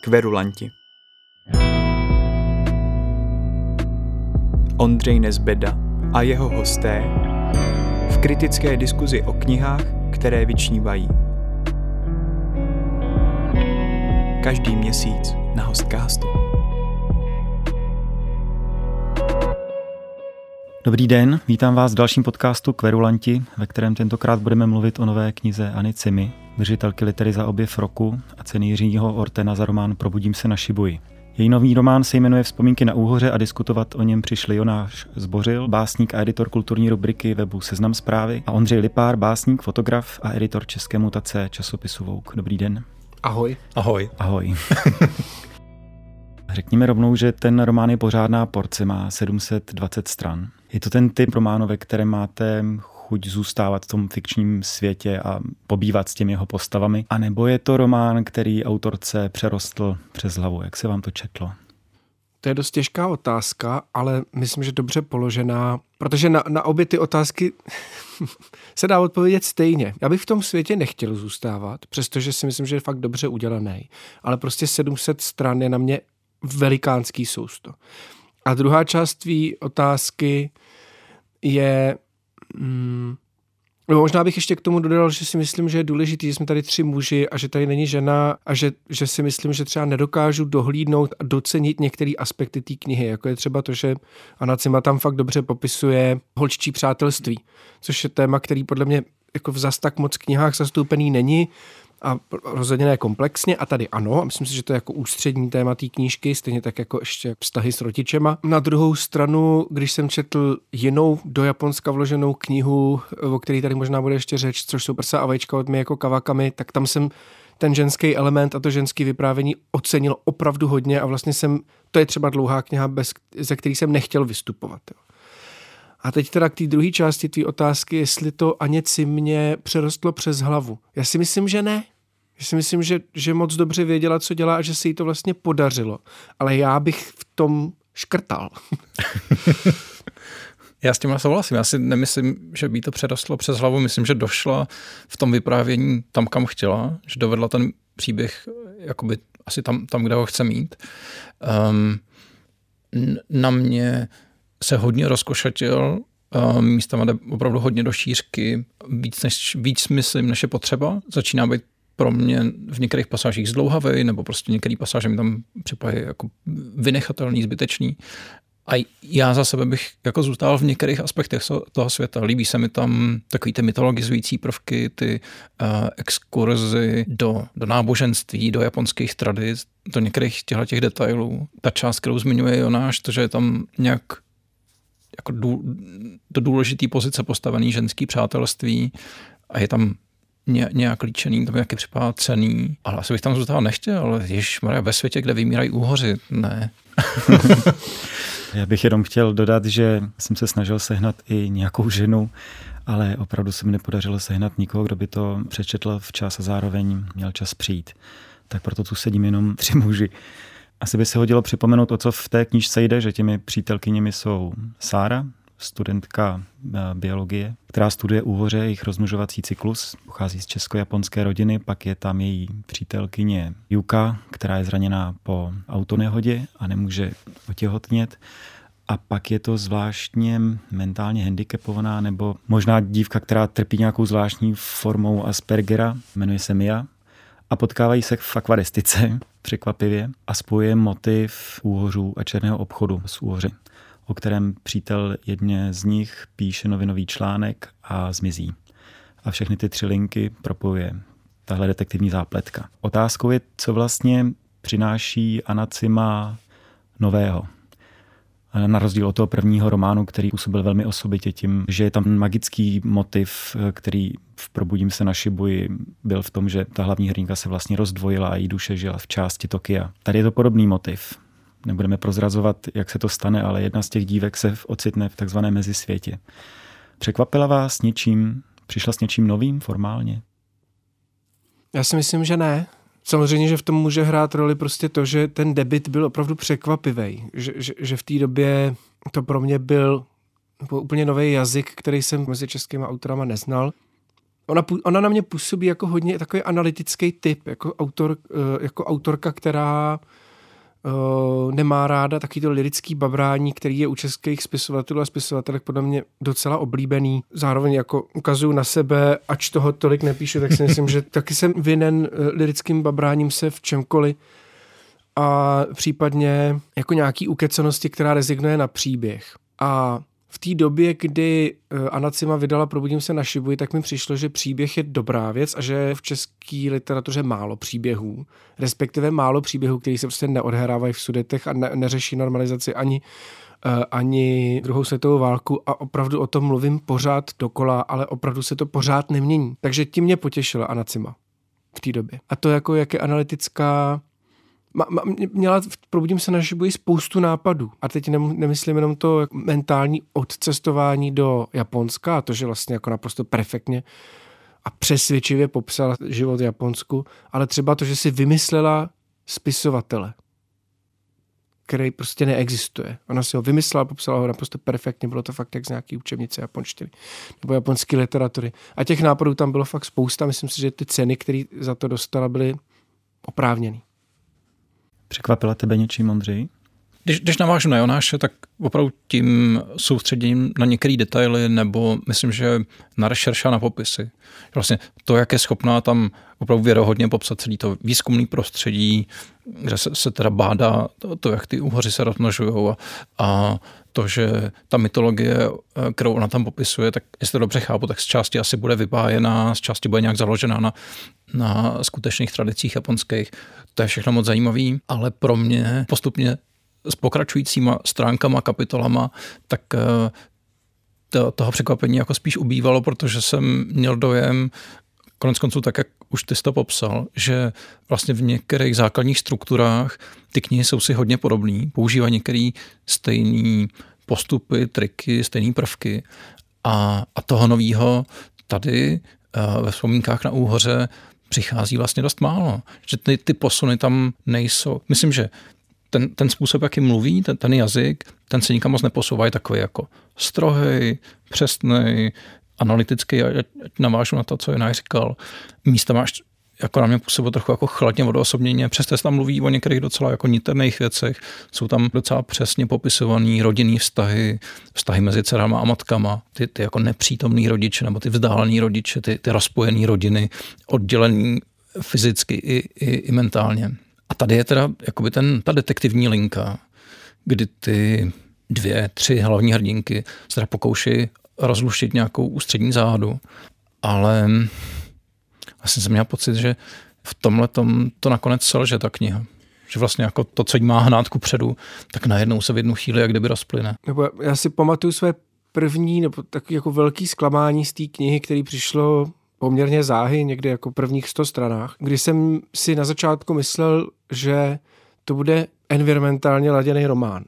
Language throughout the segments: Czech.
Kverulanti. Ondřej Nezbeda a jeho hosté v kritické diskuzi o knihách, které vyčnívají. Každý měsíc na Hostcastu. Dobrý den, vítám vás v dalším podcastu Kverulanti, ve kterém tentokrát budeme mluvit o nové knize Ani Cimi, držitelky litery za objev roku a ceny Jiřího Ortena za román Probudím se na Šibuji. Její nový román se jmenuje Vzpomínky na úhoře a diskutovat o něm přišli Jonáš Zbořil, básník a editor kulturní rubriky webu Seznam zprávy a Ondřej Lipár, básník, fotograf a editor české mutace časopisu Vouk. Dobrý den. Ahoj. Ahoj. Ahoj. Řekněme rovnou, že ten román je pořádná porce, má 720 stran. Je to ten typ románu, ve kterém máte chuť zůstávat v tom fikčním světě a pobývat s těmi jeho postavami? A nebo je to román, který autorce přerostl přes hlavu? Jak se vám to četlo? To je dost těžká otázka, ale myslím, že dobře položená, protože na, na obě ty otázky se dá odpovědět stejně. Já bych v tom světě nechtěl zůstávat, přestože si myslím, že je fakt dobře udělaný. Ale prostě 700 stran je na mě velikánský sousto. A druhá část tvý otázky je, mm, No, možná bych ještě k tomu dodal, že si myslím, že je důležité, že jsme tady tři muži a že tady není žena a že, že si myslím, že třeba nedokážu dohlídnout a docenit některé aspekty té knihy, jako je třeba to, že Anna Cima tam fakt dobře popisuje holčí přátelství, což je téma, který podle mě jako v zas tak moc knihách zastoupený není a rozhodně ne komplexně a tady ano, a myslím si, že to je jako ústřední téma té knížky, stejně tak jako ještě vztahy s rodičema. Na druhou stranu, když jsem četl jinou do Japonska vloženou knihu, o které tady možná bude ještě řeč, což jsou prsa a vajíčka od mě jako kavakami, tak tam jsem ten ženský element a to ženský vyprávění ocenil opravdu hodně a vlastně jsem, to je třeba dlouhá kniha, bez, ze který jsem nechtěl vystupovat. Jo. A teď teda k té druhé části tvé otázky, jestli to Aněci mě přerostlo přes hlavu. Já si myslím, že ne. Já si myslím, že, že moc dobře věděla, co dělá a že se jí to vlastně podařilo. Ale já bych v tom škrtal. Já s tím souhlasím. Já si nemyslím, že by to přerostlo přes hlavu. Myslím, že došla v tom vyprávění tam, kam chtěla, že dovedla ten příběh jakoby asi tam, tam kde ho chce mít. Um, na mě se hodně rozkošatil, místama jde opravdu hodně do šířky, víc, než, víc myslím, než je potřeba. Začíná být pro mě v některých pasážích zdlouhavý, nebo prostě některé pasáže mi tam připadají jako vynechatelný, zbytečný. A já za sebe bych jako zůstal v některých aspektech toho světa. Líbí se mi tam takový ty mytologizující prvky, ty uh, exkurzy do, do náboženství, do japonských tradic, do některých těchto těch detailů. Ta část, kterou zmiňuje Jonáš, to, že je tam nějak jako dů, do důležitý pozice postavený ženský přátelství a je tam ně, nějak líčený, to mi jaký připadá cený, ale asi bych tam zůstal nechtěl, ale jež ve světě, kde vymírají úhoři, ne. Já bych jenom chtěl dodat, že jsem se snažil sehnat i nějakou ženu, ale opravdu se mi nepodařilo sehnat nikoho, kdo by to přečetl včas a zároveň měl čas přijít. Tak proto tu sedím jenom tři muži. Asi by se hodilo připomenout, o co v té knížce jde, že těmi přítelkyněmi jsou Sára, studentka eh, biologie, která studuje úhoře, jejich rozmnožovací cyklus, pochází z česko-japonské rodiny, pak je tam její přítelkyně Yuka, která je zraněná po autonehodě a nemůže otěhotnět. A pak je to zvláštně mentálně handicapovaná nebo možná dívka, která trpí nějakou zvláštní formou Aspergera, jmenuje se Mia. A potkávají se v akvaristice, překvapivě, a spojuje motiv úhořů a černého obchodu s úhoři o kterém přítel jedně z nich píše novinový článek a zmizí. A všechny ty tři linky propojuje tahle detektivní zápletka. Otázkou je, co vlastně přináší Anacima nového. Na rozdíl od toho prvního románu, který působil velmi osobitě tím, že je tam magický motiv, který v Probudím se na Šibuji byl v tom, že ta hlavní hrdinka se vlastně rozdvojila a její duše žila v části Tokia. Tady je to podobný motiv nebudeme prozrazovat, jak se to stane, ale jedna z těch dívek se ocitne v takzvaném mezisvětě. Překvapila vás něčím? Přišla s něčím novým formálně? Já si myslím, že ne. Samozřejmě, že v tom může hrát roli prostě to, že ten debit byl opravdu překvapivý. Že, že, že v té době to pro mě byl úplně nový jazyk, který jsem mezi českými autorama neznal. ona, ona na mě působí jako hodně takový analytický typ, jako, autor, eh, jako autorka, která uh, nemá ráda taky to lirický babrání, který je u českých spisovatelů a spisovatelek podle mě docela oblíbený. Zároveň jako ukazuju na sebe, ač toho tolik nepíšu, tak si myslím, že taky jsem vinen uh, lirickým babráním se v čemkoliv a případně jako nějaký ukecanosti, která rezignuje na příběh. A v té době, kdy eh, Anacima vydala Probudím se na Šibuji, tak mi přišlo, že příběh je dobrá věc a že v české literatuře málo příběhů, respektive málo příběhů, které se prostě neodhrávají v sudetech a ne, neřeší normalizaci ani eh, ani druhou světovou válku a opravdu o tom mluvím pořád dokola, ale opravdu se to pořád nemění. Takže tím mě potěšila Anacima v té době. A to jako, jak je analytická, ma, ma, měla, probudím se na Šibuji spoustu nápadů. A teď nemyslím jenom to mentální odcestování do Japonska a to, že vlastně jako naprosto perfektně a přesvědčivě popsala život v Japonsku, ale třeba to, že si vymyslela spisovatele, který prostě neexistuje. Ona si ho vymyslela, popsala ho naprosto perfektně, bylo to fakt jak z nějaký učebnice japonštiny nebo japonské literatury. A těch nápadů tam bylo fakt spousta, myslím si, že ty ceny, které za to dostala, byly oprávněné. Překvapila tebe něčím, Ondřej? Když, když navážu na Jonáše, tak opravdu tím soustředěním na některé detaily, nebo myslím, že na rešerša na popisy. Vlastně to, jak je schopná tam opravdu věrohodně popsat celý to výzkumný prostředí, kde se, se teda bádá to, to, jak ty úhoři se rozmnožují a, a to, že ta mytologie, kterou ona tam popisuje, tak jestli to dobře chápu, tak z části asi bude vypájená, z části bude nějak založená na, na skutečných tradicích japonských. To je všechno moc zajímavý, ale pro mě postupně s pokračujícíma stránkama, kapitolama, tak eh, to, toho překvapení jako spíš ubývalo, protože jsem měl dojem, konec konců tak, jak už ty jsi to popsal, že vlastně v některých základních strukturách ty knihy jsou si hodně podobné, používají některé stejné postupy, triky, stejné prvky a, a toho nového tady uh, ve vzpomínkách na úhoře přichází vlastně dost málo. Že ty, ty posuny tam nejsou. Myslím, že ten, ten způsob, jaký mluví, ten, ten jazyk, ten se nikam moc neposouvá, je takový jako strohej, přesný, analytický, ať navážu na to, co Jonáš říkal. Místa máš jako na mě působilo trochu jako chladně vodoosobněně, přesto se tam mluví o některých docela jako niterných věcech, jsou tam docela přesně popisovaný rodinný vztahy, vztahy mezi dcerama a matkama, ty, ty jako nepřítomný rodiče nebo ty vzdálený rodiče, ty, ty rozpojený rodiny, oddělený fyzicky i, i, i mentálně. A tady je teda jakoby ten, ta detektivní linka, kdy ty dvě, tři hlavní hrdinky se teda pokouší rozluštit nějakou ústřední záhadu, ale vlastně jsem měl pocit, že v tomhle to nakonec selže ta kniha. Že vlastně jako to, co jí má hnát ku předu, tak najednou se v jednu chvíli jak kdyby rozplyne. Nebo já si pamatuju své první nebo takový jako velký zklamání z té knihy, který přišlo poměrně záhy, někde jako prvních 100 stranách, kdy jsem si na začátku myslel, že to bude environmentálně laděný román.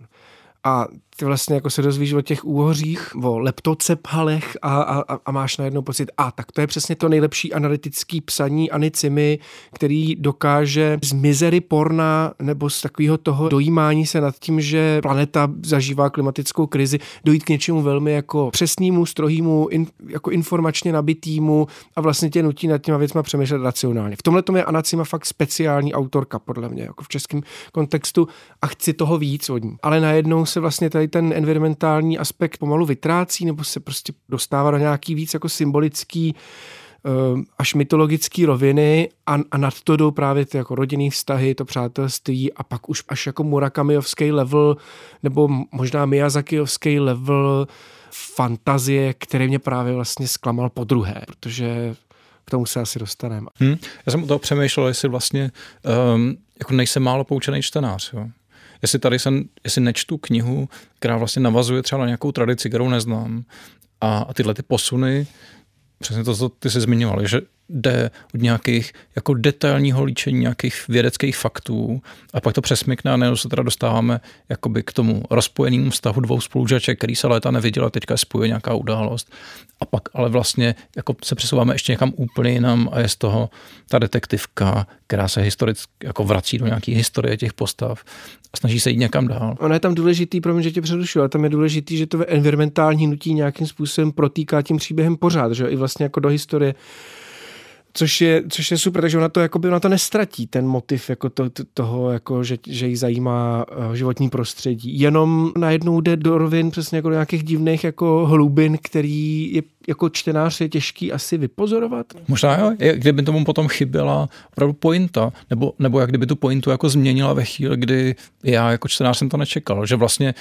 A ty vlastně jako se dozvíš o těch úhořích, o leptocephalech a, a, a máš najednou pocit, a tak to je přesně to nejlepší analytický psaní Ani Cimy, který dokáže z mizery porna nebo z takového toho dojímání se nad tím, že planeta zažívá klimatickou krizi, dojít k něčemu velmi jako přesnému, strohýmu, in, jako informačně nabitýmu a vlastně tě nutí nad těma věcma přemýšlet racionálně. V tomhle tom je Anacima fakt speciální autorka, podle mě, jako v českém kontextu a chci toho víc od ní. Ale najednou se vlastně tady ten environmentální aspekt pomalu vytrácí nebo se prostě dostává do nějaký víc jako symbolický eh, až mytologický roviny a, a nad to jdou právě ty jako rodinný vztahy, to přátelství a pak už až jako Murakamiovský level nebo možná Miyazakijovský level fantazie, který mě právě vlastně zklamal po druhé, protože k tomu se asi dostaneme. Hmm. Já jsem o toho přemýšlel, jestli vlastně um, jako nejsem málo poučený čtenář. Jo? Jestli tady jsem, jestli nečtu knihu, která vlastně navazuje třeba na nějakou tradici, kterou neznám a, a tyhle ty posuny, přesně to, co ty jsi zmiňoval, že jde od nějakých jako detailního líčení nějakých vědeckých faktů a pak to přesmykne a najednou se teda dostáváme jakoby k tomu rozpojenému vztahu dvou spolužaček, který se léta neviděl a teďka spojuje nějaká událost. A pak ale vlastně jako se přesouváme ještě někam úplně jinam a je z toho ta detektivka, která se historicky jako vrací do nějaké historie těch postav a snaží se jít někam dál. Ono je tam důležitý, pro mě, že tě přerušuju, ale tam je důležitý, že to environmentální hnutí nějakým způsobem protýká tím příběhem pořád, že i vlastně jako do historie což je, což je super, takže ona to, jakoby, ona to nestratí, ten motiv jako to, to, toho, jako, že, že jí zajímá uh, životní prostředí. Jenom najednou jde do rovin přesně jako do nějakých divných jako hlubin, který je jako čtenář je těžký asi vypozorovat. Možná jo, kdyby tomu potom chyběla opravdu pointa, nebo, nebo jak kdyby tu pointu jako změnila ve chvíli, kdy já jako čtenář jsem to nečekal, že vlastně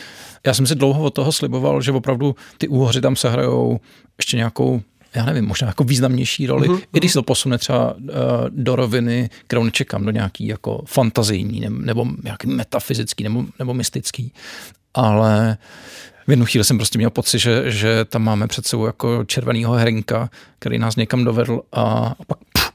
já jsem si dlouho od toho sliboval, že opravdu ty úhoři tam se hrajou ještě nějakou já nevím, možná jako významnější roli, uh-huh. i když se to posune třeba uh, do roviny, kterou nečekám, do nějaký jako fantazijní nebo, nebo nějaký metafyzický nebo, nebo mystický. Ale v jednu chvíli jsem prostě měl pocit, že, že tam máme před sebou jako červenýho herinka, který nás někam dovedl a, a pak pff,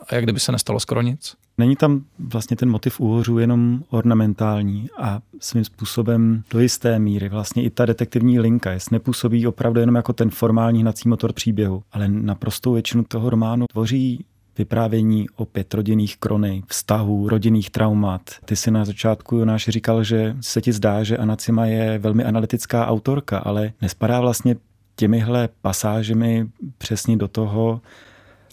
a jak kdyby se nestalo skoro nic. Není tam vlastně ten motiv úhořů jenom ornamentální a svým způsobem do jisté míry vlastně i ta detektivní linka jest nepůsobí opravdu jenom jako ten formální hnací motor příběhu, ale naprostou většinu toho románu tvoří vyprávění o pět rodinných krony, vztahů, rodinných traumat. Ty si na začátku Jonáš říkal, že se ti zdá, že Anacima je velmi analytická autorka, ale nespadá vlastně těmihle pasážemi přesně do toho,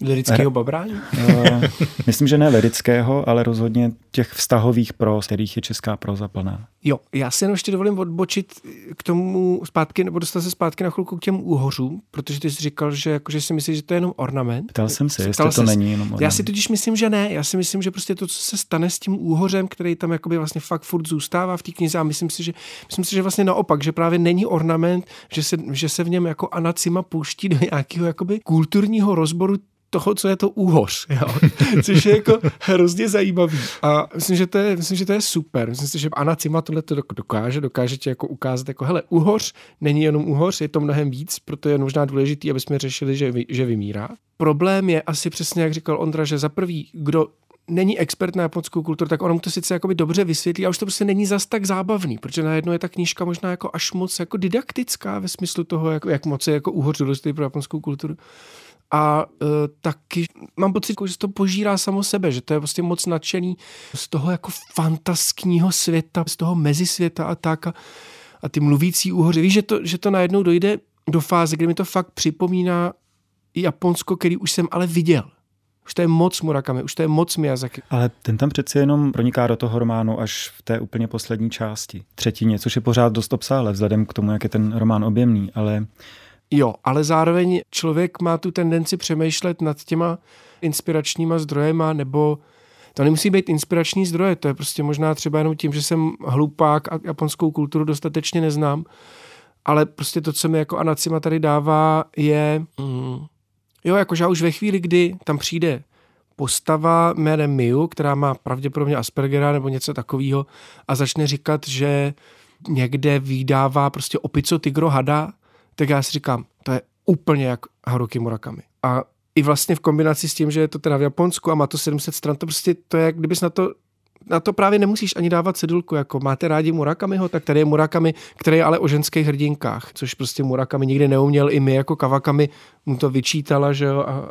Lirického babrání? Uh, myslím, že ne lirického, ale rozhodně těch vztahových pros, kterých je česká proza plná. Jo, já si jenom ještě dovolím odbočit k tomu zpátky, nebo dostat se zpátky na chvilku k těm úhořům, protože ty jsi říkal, že, jako, že si myslíš, že to je jenom ornament. Ptal jsem se, jestli to není jenom ornament. Já si totiž myslím, že ne. Já si myslím, že prostě to, co se stane s tím úhořem, který tam jakoby vlastně fakt furt zůstává v té knize a myslím si, že, myslím si, že vlastně naopak, že právě není ornament, že se, že se v něm jako anacima pouští do nějakého jakoby kulturního rozboru toho, co je to úhoř, jo? což je jako hrozně zajímavý. A myslím, že to je, myslím, že to je super. Myslím si, že Anna Cima tohle to dokáže, dokáže ti jako ukázat, jako hele, úhoř není jenom úhoř, je to mnohem víc, proto je možná důležitý, aby jsme řešili, že, že vymírá. Problém je asi přesně, jak říkal Ondra, že za prvý, kdo není expert na japonskou kulturu, tak ono mu to sice jakoby dobře vysvětlí, a už to prostě není zas tak zábavný, protože najednou je ta knížka možná jako až moc jako didaktická ve smyslu toho, jak, jak moc je jako úhoř důležitý pro japonskou kulturu a uh, taky mám pocit, že to požírá samo sebe, že to je prostě moc nadšený z toho jako fantaskního světa, z toho mezisvěta a tak a, a ty mluvící úhoře. Víš, že to, že to najednou dojde do fáze, kdy mi to fakt připomíná Japonsko, který už jsem ale viděl. Už to je moc Murakami, už to je moc Miyazaki. Ale ten tam přeci jenom proniká do toho románu až v té úplně poslední části, třetině, což je pořád dost obsáhle vzhledem k tomu, jak je ten román objemný, ale Jo, ale zároveň člověk má tu tendenci přemýšlet nad těma inspiračníma zdrojema, nebo to nemusí být inspirační zdroje, to je prostě možná třeba jenom tím, že jsem hlupák a japonskou kulturu dostatečně neznám, ale prostě to, co mi jako Anacima tady dává, je, mm, jo, jakože už ve chvíli, kdy tam přijde postava jménem Miu, která má pravděpodobně Aspergera nebo něco takového a začne říkat, že někde vydává prostě opico, tygro, hada, tak já si říkám, to je úplně jak Haruki Murakami. A i vlastně v kombinaci s tím, že je to teda v Japonsku a má to 700 stran, to prostě to je, jak kdybys na to na to právě nemusíš ani dávat cedulku, jako máte rádi Murakamiho, tak tady je Murakami, který je ale o ženských hrdinkách, což prostě Murakami nikdy neuměl, i my jako Kavakami mu to vyčítala, že jo, a, a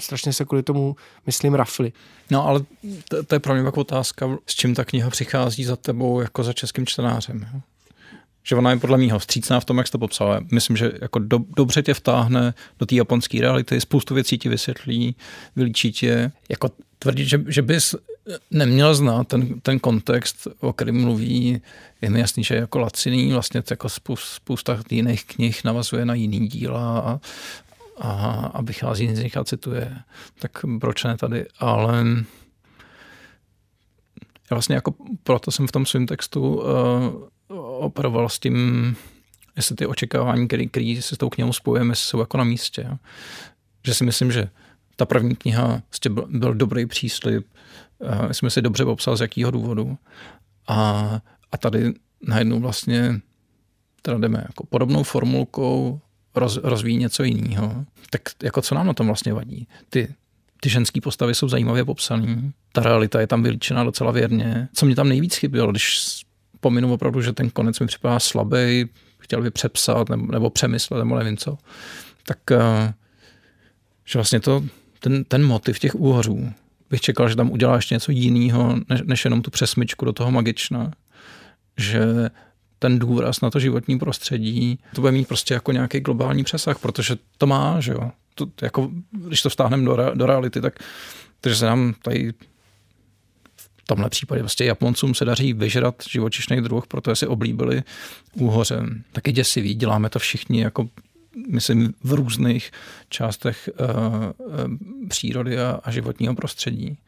strašně se kvůli tomu, myslím, rafli. No ale to, to je pro mě jako otázka, s čím ta kniha přichází za tebou jako za českým čtenářem. Jo? Že ona je podle mého vstřícná v tom, jak jsi to popsal. Myslím, že jako do, dobře tě vtáhne do té japonské reality, spoustu věcí ti vysvětlí, vylíčí tě. Jako tvrdit, že, že bys neměl znát ten, ten kontext, o kterém mluví, je mi jasný, že je jako laciný, vlastně jako spousta jiných knih navazuje na jiný díla a, a, a vychází z nich a cituje, tak proč ne tady, ale já vlastně jako proto jsem v tom svém textu uh, operoval s tím, jestli ty očekávání, které, které se s tou knihou spojujeme, jsou jako na místě. Jo. Že si myslím, že ta první kniha byl, byl dobrý příslip, uh, jsme si dobře popsal, z jakého důvodu. A, a tady najednou vlastně teda jdeme jako podobnou formulkou roz, rozvíjí něco jiného. Tak jako co nám na tom vlastně vadí? Ty, ty ženské postavy jsou zajímavě popsané, ta realita je tam vylíčená docela věrně. Co mě tam nejvíc chybělo, když pominu opravdu, že ten konec mi připadá slabý, chtěl by přepsat nebo, nebo přemyslet, nebo nevím co, tak eh, že vlastně to, ten, ten motiv těch úhořů, bych čekal, že tam udělá ještě něco jiného, než, než jenom tu přesmyčku do toho magična. Že ten důraz na to životní prostředí, to bude mít prostě jako nějaký globální přesah, protože to má, že jo. To, jako, když to vstáhneme do, do reality, tak takže se nám tady v tomhle případě prostě Japoncům se daří vyžrat živočišný druh, protože si oblíbili úhoře. Taky děsivý, děláme to všichni jako myslím, v různých částech uh, uh, přírody a, a životního prostředí.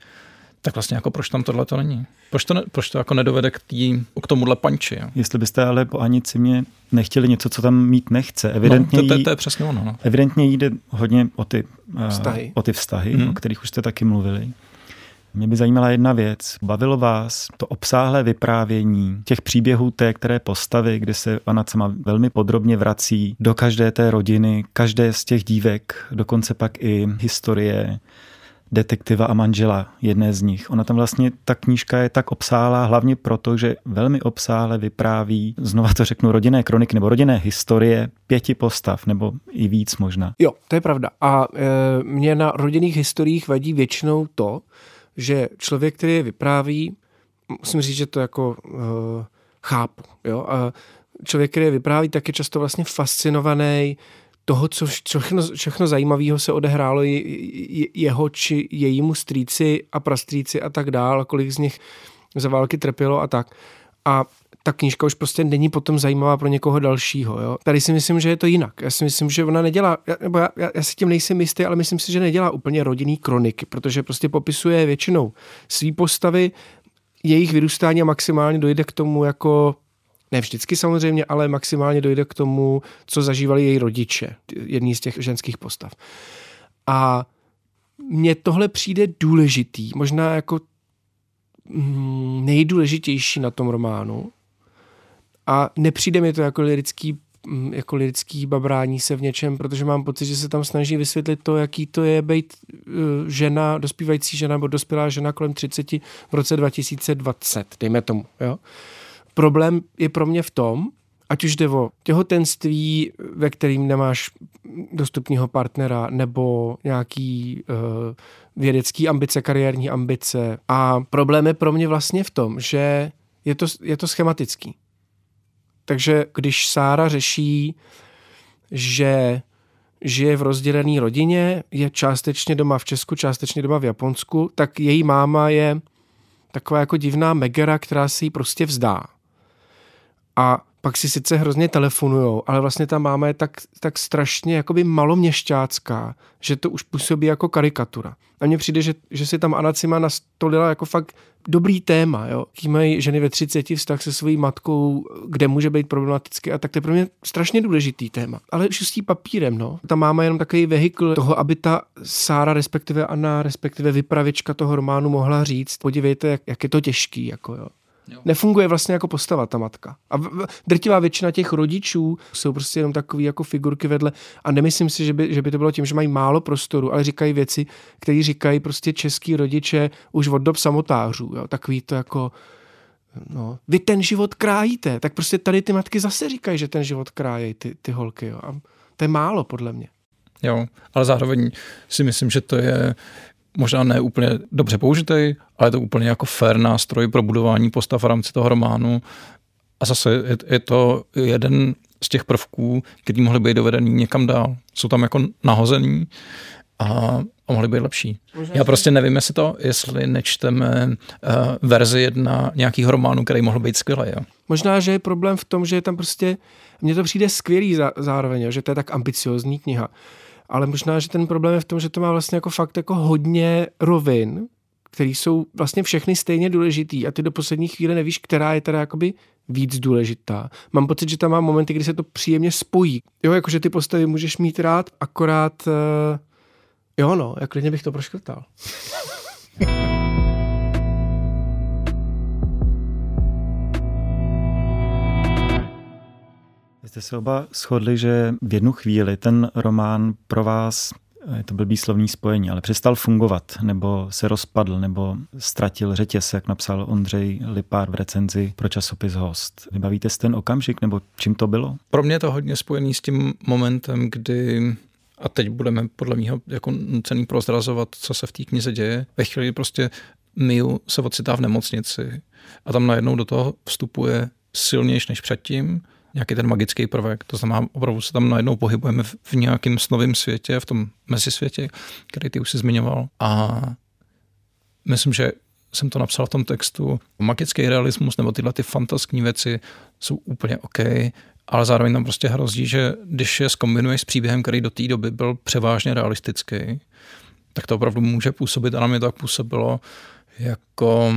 Tak vlastně jako proč tam tohle to není? Proč to, ne, proč to jako nedovede k, tý, k tomuhle panči? Jo? Jestli byste ale po Anici mě nechtěli něco, co tam mít nechce. Evidentně no, to, to, to je přesně ono. No. Evidentně jde hodně o ty vztahy, uh, o, ty vztahy hmm. o kterých už jste taky mluvili. Mě by zajímala jedna věc. Bavilo vás to obsáhlé vyprávění těch příběhů té, které postavy, kde se Anna sama velmi podrobně vrací do každé té rodiny, každé z těch dívek, dokonce pak i historie detektiva a manžela jedné z nich. Ona tam vlastně, ta knížka je tak obsáhlá hlavně proto, že velmi obsáhle vypráví, znova to řeknu, rodinné kroniky nebo rodinné historie pěti postav, nebo i víc možná. Jo, to je pravda. A e, mě na rodinných historiích vadí většinou to, že člověk, který je vypráví, musím říct, že to jako uh, chápu, jo, a člověk, který je vypráví, tak je často vlastně fascinovaný toho, co všechno, všechno zajímavého se odehrálo jeho či jejímu strýci a prastrýci a tak dál, kolik z nich za války trpělo a tak. A ta knížka už prostě není potom zajímavá pro někoho dalšího. Jo? Tady si myslím, že je to jinak. Já si myslím, že ona nedělá, nebo já, já, já si tím nejsem jistý, ale myslím si, že nedělá úplně rodinný kroniky, protože prostě popisuje většinou svý postavy, jejich vyrůstání a maximálně dojde k tomu jako ne vždycky samozřejmě, ale maximálně dojde k tomu, co zažívali její rodiče, jedný z těch ženských postav. A mně tohle přijde důležitý, možná jako mm, nejdůležitější na tom románu, a nepřijde mi to jako lirický mm, jako lirický babrání se v něčem, protože mám pocit, že se tam snaží vysvětlit to, jaký to je být uh, žena, dospívající žena nebo dospělá žena kolem 30 v roce 2020, dejme tomu. Jo? Problém je pro mě v tom, ať už jde o těhotenství, ve kterým nemáš dostupního partnera, nebo nějaký uh, vědecký ambice, kariérní ambice. A problém je pro mě vlastně v tom, že je to, je to schematický. Takže když Sára řeší, že žije v rozdělené rodině, je částečně doma v Česku, částečně doma v Japonsku, tak její máma je taková jako divná megera, která si ji prostě vzdá. A pak si sice hrozně telefonujou, ale vlastně ta máma je tak, tak strašně jakoby maloměšťácká, že to už působí jako karikatura. A mně přijde, že, že si tam Anacima nastolila jako fakt dobrý téma, jo. Ký mají ženy ve 30 vztah se svojí matkou, kde může být problematický a tak to je pro mě strašně důležitý téma. Ale šustí papírem, no. Ta máma je jenom takový vehikl toho, aby ta Sára, respektive Anna, respektive vypravička toho románu mohla říct, podívejte, jak, jak je to těžký, jako jo. Jo. Nefunguje vlastně jako postava ta matka. A drtivá většina těch rodičů jsou prostě jenom takové jako figurky vedle a nemyslím si, že by, že by to bylo tím, že mají málo prostoru, ale říkají věci, které říkají prostě český rodiče už od dob samotářů. Jo? Takový to jako no, vy ten život krájíte, tak prostě tady ty matky zase říkají, že ten život krájejí ty, ty holky. Jo? A to je málo podle mě. Jo, ale zároveň si myslím, že to je možná ne úplně dobře použitý, ale je to úplně jako fair nástroj pro budování postav v rámci toho románu. A zase je, je to jeden z těch prvků, který mohly být dovedený někam dál. Jsou tam jako nahozený a, a mohly být lepší. Já prostě nevím, jestli to, jestli nečteme uh, verzi jedna nějakého románu, který mohl být skvělý. Jo. Možná, že je problém v tom, že je tam prostě, mně to přijde skvělý za, zároveň, jo, že to je tak ambiciozní kniha ale možná, že ten problém je v tom, že to má vlastně jako fakt jako hodně rovin, který jsou vlastně všechny stejně důležitý a ty do poslední chvíle nevíš, která je teda jakoby víc důležitá. Mám pocit, že tam má momenty, kdy se to příjemně spojí. Jo, jakože ty postavy můžeš mít rád, akorát uh, jo no, jak klidně bych to proškrtal. Jste se oba shodli, že v jednu chvíli ten román pro vás je to blbý slovní spojení, ale přestal fungovat, nebo se rozpadl, nebo ztratil řetěz, jak napsal Ondřej Lipár v recenzi pro časopis Host. Vybavíte si ten okamžik, nebo čím to bylo? Pro mě je to hodně spojený s tím momentem, kdy a teď budeme podle mě jako nucený prozrazovat, co se v té knize děje. Ve chvíli prostě Miu se ocitá v nemocnici a tam najednou do toho vstupuje silnější než předtím, nějaký ten magický prvek. To znamená, opravdu se tam najednou pohybujeme v, nějakém snovém světě, v tom mezisvětě, který ty už si zmiňoval. A myslím, že jsem to napsal v tom textu. Magický realismus nebo tyhle ty fantaskní věci jsou úplně OK, ale zároveň tam prostě hrozí, že když je zkombinuješ s příběhem, který do té doby byl převážně realistický, tak to opravdu může působit a na mě to tak působilo jako,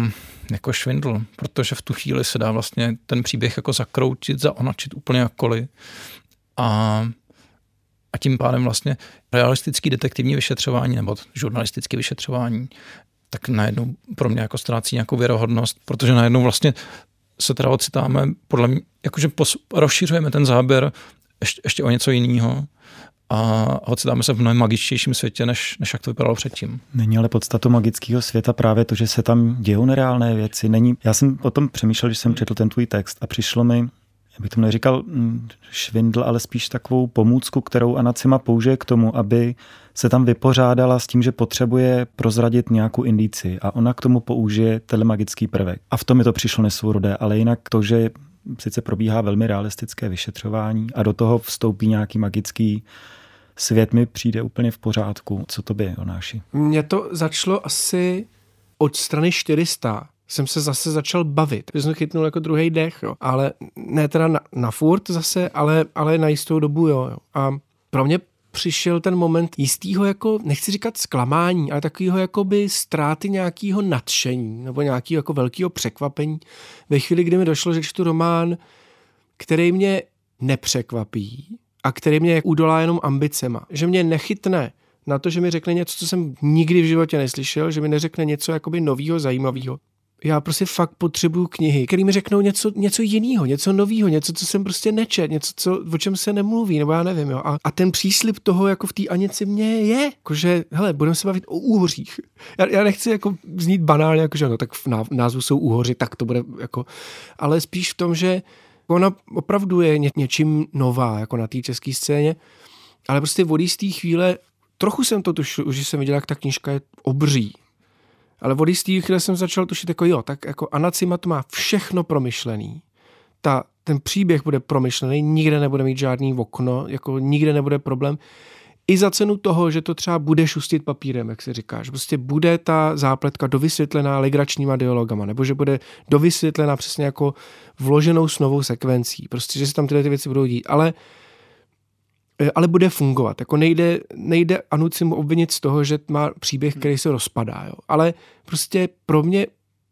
jako švindl, protože v tu chvíli se dá vlastně ten příběh jako zakroutit, zaonačit úplně jakkoliv. A, a tím pádem vlastně realistický detektivní vyšetřování nebo žurnalistické vyšetřování tak najednou pro mě jako ztrácí nějakou věrohodnost, protože najednou vlastně se teda ocitáme, podle mě, jakože pos, rozšiřujeme ten záběr ještě, ještě o něco jiného a ocitáme se v mnohem magičtějším světě, než, než jak to vypadalo předtím. Není ale podstatou magického světa právě to, že se tam dějou nereálné věci. Není, já jsem o tom přemýšlel, když jsem četl ten tvůj text a přišlo mi, já bych tomu neříkal mm, švindl, ale spíš takovou pomůcku, kterou Anacima použije k tomu, aby se tam vypořádala s tím, že potřebuje prozradit nějakou indici a ona k tomu použije telemagický prvek. A v tom mi to přišlo nesourodé, ale jinak to, že sice probíhá velmi realistické vyšetřování a do toho vstoupí nějaký magický svět mi přijde úplně v pořádku. Co to by, Jonáši? Mně to začalo asi od strany 400 jsem se zase začal bavit. Jsem chytnul jako druhý dech, jo. ale ne teda na, na furt zase, ale, ale na jistou dobu, jo. jo. A pro mě přišel ten moment jistého jako, nechci říkat zklamání, ale takového jakoby ztráty nějakého nadšení nebo nějakého jako velkého překvapení ve chvíli, kdy mi došlo, že čtu román, který mě nepřekvapí a který mě udolá jenom ambicema. Že mě nechytne na to, že mi řekne něco, co jsem nikdy v životě neslyšel, že mi neřekne něco jakoby nového, zajímavého, já prostě fakt potřebuju knihy, které mi řeknou něco, něco jiného, něco nového, něco, co jsem prostě nečet, něco, co, o čem se nemluví, nebo já nevím. Jo. A, a ten příslip toho jako v té Anici mě je, jakože, hele, budeme se bavit o úhořích. Já, já nechci jako znít banálně, jakože no, tak v názvu jsou úhoři, tak to bude jako, ale spíš v tom, že ona opravdu je ně, něčím nová, jako na té české scéně, ale prostě od jisté chvíle, trochu jsem to tušil, že jsem viděl, jak ta knižka je obří, ale od jistý chvíle jsem začal tušit, jako jo, tak jako Anacima to má všechno promyšlený. Ta, ten příběh bude promyšlený, nikde nebude mít žádný okno, jako nikde nebude problém. I za cenu toho, že to třeba bude šustit papírem, jak se říká, že prostě bude ta zápletka dovysvětlená legračníma dialogama, nebo že bude dovysvětlená přesně jako vloženou snovou sekvencí, prostě, že se tam tyhle ty věci budou dít. Ale ale bude fungovat. Jako nejde, nejde Anucimu obvinit z toho, že má příběh, který se rozpadá. Jo. Ale prostě pro mě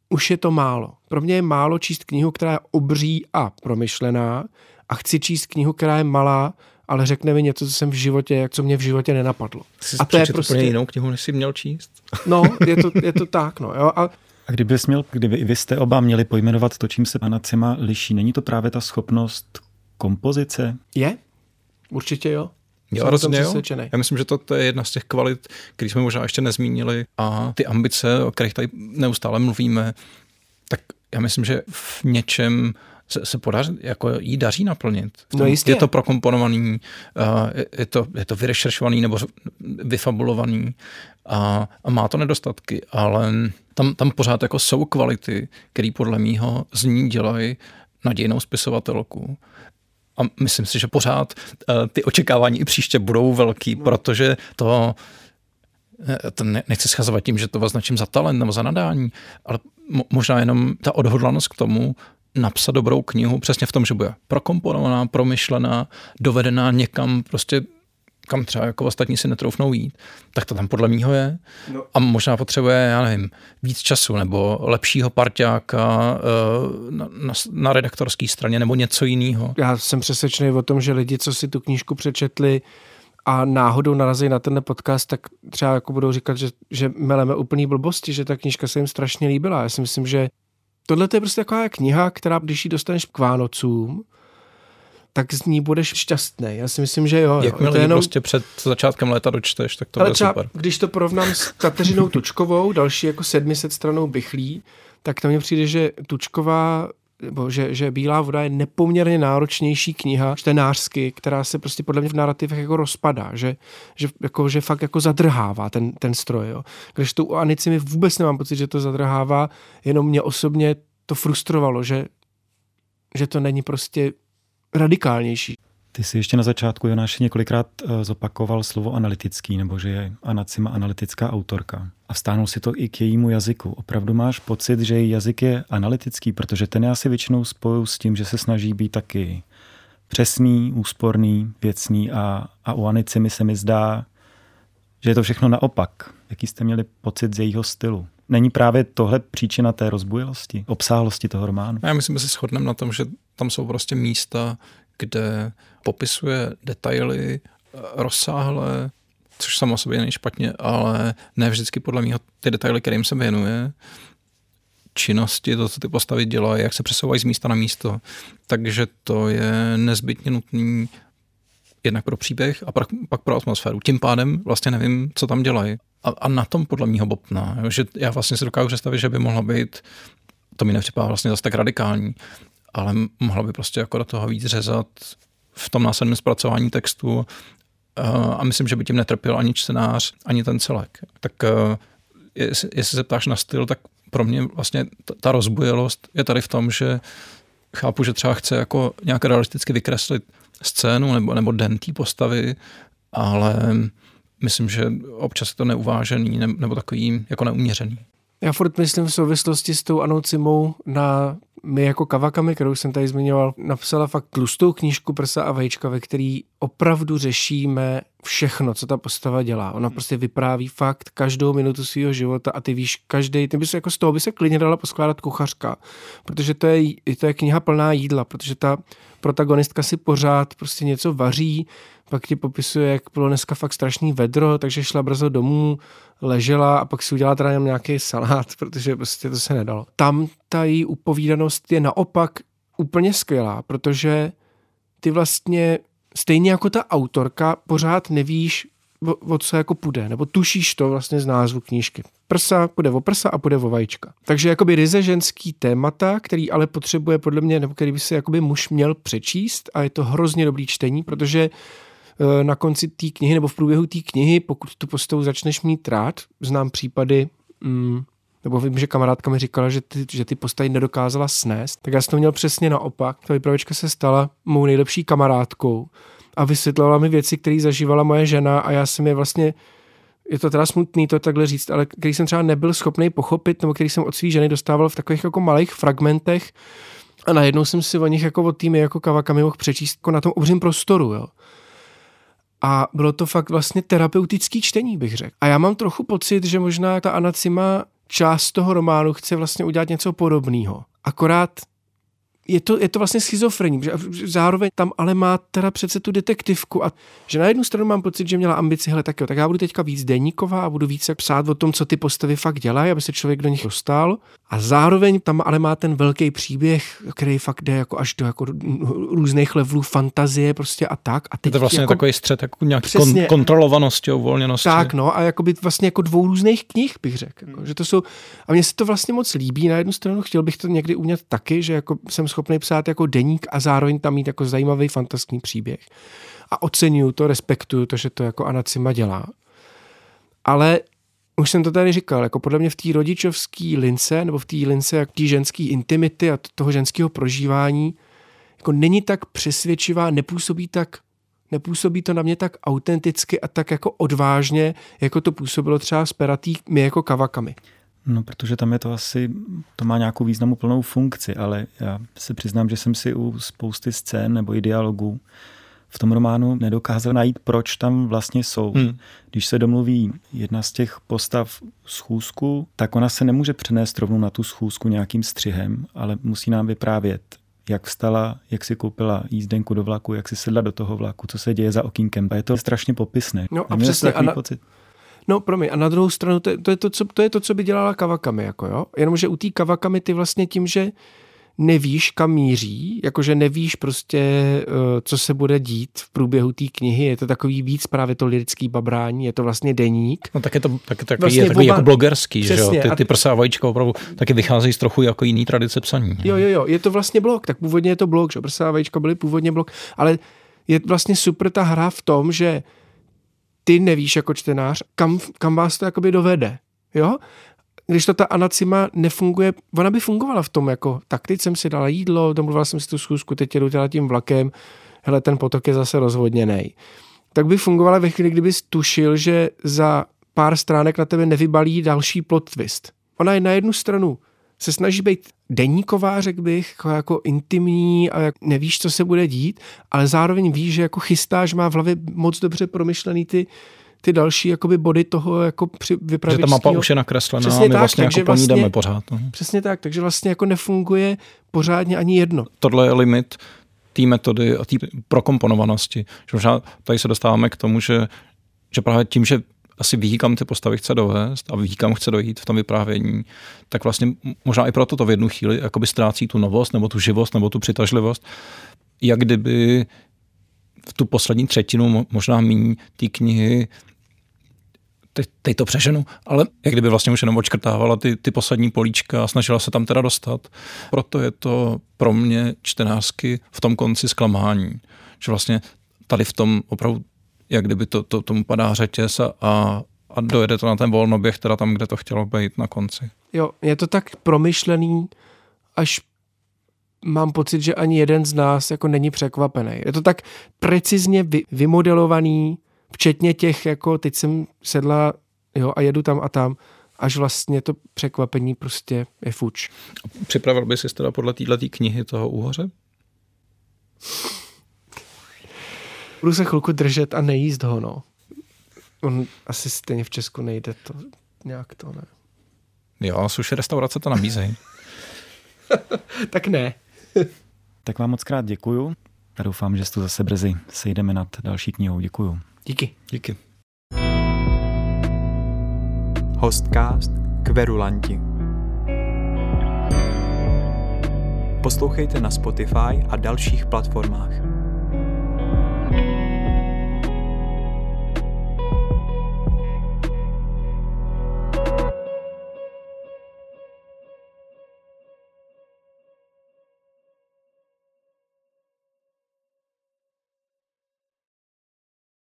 už je to málo. Pro mě je málo číst knihu, která je obří a promyšlená a chci číst knihu, která je malá, ale řekne mi něco, co jsem v životě, jak co mě v životě nenapadlo. Jsi a to je prostě úplně jinou knihu, než jsi měl číst. No, je to, je to tak, no. Jo. A a kdyby měl, kdyby vy jste oba měli pojmenovat to, čím se Anacima liší, není to právě ta schopnost kompozice? Je, Určitě jo. Jo, rozhodně jo. Já myslím, že to, to je jedna z těch kvalit, které jsme možná ještě nezmínili a ty ambice, o kterých tady neustále mluvíme, tak já myslím, že v něčem se, se podaří, jako jí daří naplnit. no jistě. Je to prokomponovaný, je to, je to vyrešeršovaný nebo vyfabulovaný a, a má to nedostatky, ale tam, tam pořád jako jsou kvality, které podle mýho z ní dělají nadějnou spisovatelku a myslím si, že pořád eh, ty očekávání i příště budou velký, no. protože to eh, to nechci schazovat tím, že to označím za talent nebo za nadání, ale možná jenom ta odhodlanost k tomu napsat dobrou knihu přesně v tom, že bude prokomponovaná, promyšlená, dovedená někam prostě kam třeba jako ostatní si netroufnou jít, tak to tam podle mýho je. No. A možná potřebuje, já nevím, víc času nebo lepšího parťáka uh, na, na, na redaktorské straně nebo něco jiného. Já jsem přesvědčený o tom, že lidi, co si tu knížku přečetli, a náhodou narazí na ten podcast, tak třeba jako budou říkat, že, že meleme úplný blbosti, že ta knížka se jim strašně líbila. Já si myslím, že tohle je prostě taková kniha, která když ji dostaneš k Vánocům, tak z ní budeš šťastný. Já si myslím, že jo. Jakmile to je jenom... prostě před začátkem léta dočteš, tak to Ale bude třeba, super. když to porovnám s Kateřinou Tučkovou, další jako 700 stranou bychlí, tak to mně přijde, že Tučková nebo že, že Bílá voda je nepoměrně náročnější kniha čtenářsky, která se prostě podle mě v narrativech jako rozpadá, že, že, jako, že fakt jako zadrhává ten, ten stroj. Jo. Když to u Anici mi vůbec nemám pocit, že to zadrhává, jenom mě osobně to frustrovalo, že, že to není prostě radikálnější. Ty jsi ještě na začátku Jonáši několikrát eh, zopakoval slovo analytický, nebo že je Anacima analytická autorka. A vstánul si to i k jejímu jazyku. Opravdu máš pocit, že její jazyk je analytický, protože ten já si většinou spoju s tím, že se snaží být taky přesný, úsporný, věcný a, a u Anicimy se mi zdá, že je to všechno naopak. Jaký jste měli pocit z jejího stylu? Není právě tohle příčina té rozbujelosti, obsáhlosti toho románu? Já myslím, že se shodneme na tom, že tam jsou prostě místa, kde popisuje detaily eh, rozsáhlé, což samo sobě není špatně, ale ne vždycky podle mě ty detaily, kterým se věnuje, činnosti, to, co ty postavy dělají, jak se přesouvají z místa na místo. Takže to je nezbytně nutný jednak pro příběh a pak, pak pro atmosféru. Tím pádem vlastně nevím, co tam dělají. A, a na tom podle mého bobtná. Že já vlastně si dokážu představit, že by mohla být, to mi nepřipadá vlastně zase tak radikální, ale mohla by prostě jako do toho víc řezat v tom následném zpracování textu a myslím, že by tím netrpěl ani čtenář, ani ten celek. Tak jestli, jestli se ptáš na styl, tak pro mě vlastně ta rozbujelost je tady v tom, že chápu, že třeba chce jako nějak realisticky vykreslit scénu nebo, nebo den té postavy, ale myslím, že občas je to neuvážený nebo takový jako neuměřený. Já furt myslím v souvislosti s tou Anou Cimou na my jako Kavakami, kterou jsem tady zmiňoval, napsala fakt tlustou knížku Prsa a vajíčka, ve který opravdu řešíme všechno, co ta postava dělá. Ona prostě vypráví fakt každou minutu svého života a ty víš, každý, ty bys jako z toho by se klidně dala poskládat kuchařka, protože to je, to je kniha plná jídla, protože ta protagonistka si pořád prostě něco vaří, pak ti popisuje, jak bylo dneska fakt strašný vedro, takže šla brzo domů, ležela a pak si udělala teda nějaký salát, protože prostě to se nedalo. Tam ta její upovídanost je naopak úplně skvělá, protože ty vlastně stejně jako ta autorka pořád nevíš, o, o co jako půjde, nebo tušíš to vlastně z názvu knížky. Prsa, půjde o prsa a půjde o vajíčka. Takže jakoby ryze ženský témata, který ale potřebuje podle mě, nebo který by si jakoby muž měl přečíst a je to hrozně dobrý čtení, protože na konci té knihy nebo v průběhu té knihy, pokud tu postavu začneš mít rád, znám případy, mm, nebo vím, že kamarádka mi říkala, že ty, že ty postavy nedokázala snést, tak já jsem to měl přesně naopak. Ta vypravěčka se stala mou nejlepší kamarádkou a vysvětlovala mi věci, které zažívala moje žena a já jsem je vlastně je to teda smutný to takhle říct, ale který jsem třeba nebyl schopný pochopit, nebo který jsem od své ženy dostával v takových jako malých fragmentech a najednou jsem si o nich jako od týmy jako kavakami mohl přečíst jako na tom obřím prostoru, jo. A bylo to fakt vlastně terapeutický čtení, bych řekl. A já mám trochu pocit, že možná ta Anacima část toho románu chce vlastně udělat něco podobného. Akorát je to, je to vlastně schizofrení, že zároveň tam ale má teda přece tu detektivku a že na jednu stranu mám pocit, že měla ambici, hele tak jo, tak já budu teďka víc deníková a budu více psát o tom, co ty postavy fakt dělají, aby se člověk do nich dostal a zároveň tam ale má ten velký příběh, který fakt jde jako až do jako různých levelů fantazie prostě a tak. A teď je to vlastně jako, takový střed jako nějaký kon, kontrolovanosti, uvolněnosti. Tak no a jako by vlastně jako dvou různých knih bych řekl. Jako, že to jsou, a mně se to vlastně moc líbí, na jednu stranu chtěl bych to někdy umět taky, že jako jsem schopný psát jako deník a zároveň tam mít jako zajímavý fantastický příběh. A oceňuju to, respektuju to, že to jako Anacima dělá. Ale už jsem to tady říkal, jako podle mě v té rodičovské lince, nebo v té lince jak té ženské intimity a toho ženského prožívání, jako není tak přesvědčivá, nepůsobí tak nepůsobí to na mě tak autenticky a tak jako odvážně, jako to působilo třeba s peratý my jako kavakami. No, protože tam je to asi, to má nějakou významu plnou funkci, ale já se přiznám, že jsem si u spousty scén nebo i dialogů v tom románu nedokázal najít, proč tam vlastně jsou. Hmm. Když se domluví jedna z těch postav schůzku, tak ona se nemůže přenést rovnou na tu schůzku nějakým střihem, ale musí nám vyprávět, jak vstala, jak si koupila jízdenku do vlaku, jak si sedla do toho vlaku, co se děje za okýnkem. A je to strašně popisné. No a přesně, a na, pocit. No, promiň, a na druhou stranu, to, to, je to, co, to je to, co by dělala Kavakami, jako jo? Jenomže u té Kavakami ty vlastně tím, že nevíš, kam míří, jakože nevíš prostě, eh, co se bude dít v průběhu té knihy. Je to takový víc právě to lirický babrání, je to vlastně deník. No tak je to tak, tak vlastně je takový oba... jako blogerský, Přesně. že jo? Ty, ty prsa vajíčka opravdu taky vycházejí z trochu jako jiný tradice psaní. Jo, jo, jo, je to vlastně blog, tak původně je to blog, že prsa vajíčka byly původně blog, ale je vlastně super ta hra v tom, že ty nevíš jako čtenář, kam, kam vás to jakoby dovede. Jo? Když to ta anacima nefunguje, ona by fungovala v tom, jako tak teď jsem si dala jídlo, domluvila jsem si tu schůzku, teď jedu teda tím vlakem, hele, ten potok je zase rozvodněný. Tak by fungovala ve chvíli, kdyby tušil, že za pár stránek na tebe nevybalí další plot twist. Ona je na jednu stranu se snaží být deníková, řekl bych, jako, jako intimní a jak nevíš, co se bude dít, ale zároveň víš, že jako chystáš, má v hlavě moc dobře promyšlený ty ty další jakoby body toho jako při Že ta mapa už je nakreslená a my tak, vlastně jako po vlastně, jdeme pořád. No. Přesně tak, takže vlastně jako nefunguje pořádně ani jedno. Tohle je limit té metody a té prokomponovanosti. Že možná tady se dostáváme k tomu, že, že právě tím, že asi ví, kam ty postavy chce dovést a ví, kam chce dojít v tom vyprávění, tak vlastně možná i proto to v jednu chvíli jakoby ztrácí tu novost nebo tu živost nebo tu přitažlivost, jak kdyby v tu poslední třetinu, možná méně té knihy teď, teď to přeženu, ale jak kdyby vlastně už jenom očkrtávala ty, ty poslední políčka a snažila se tam teda dostat. Proto je to pro mě čtenářsky v tom konci zklamání. Že vlastně tady v tom opravdu, jak kdyby to, to tomu padá řetěz a, a dojede to na ten volnoběh, teda tam, kde to chtělo být na konci. Jo, je to tak promyšlený, až mám pocit, že ani jeden z nás jako není překvapený. Je to tak precizně vy, vymodelovaný, včetně těch, jako teď jsem sedla jo, a jedu tam a tam, až vlastně to překvapení prostě je fuč. Připravil bys si teda podle této knihy toho úhoře? Budu se chvilku držet a nejíst ho, no. On asi stejně v Česku nejde to nějak to, ne. Jo, suši restaurace to nabízejí. tak ne. tak vám moc krát děkuju a doufám, že se tu zase brzy sejdeme nad další knihou. Děkuju. Díky. Díky. Hostcast Kverulanti. Poslouchejte na Spotify a dalších platformách.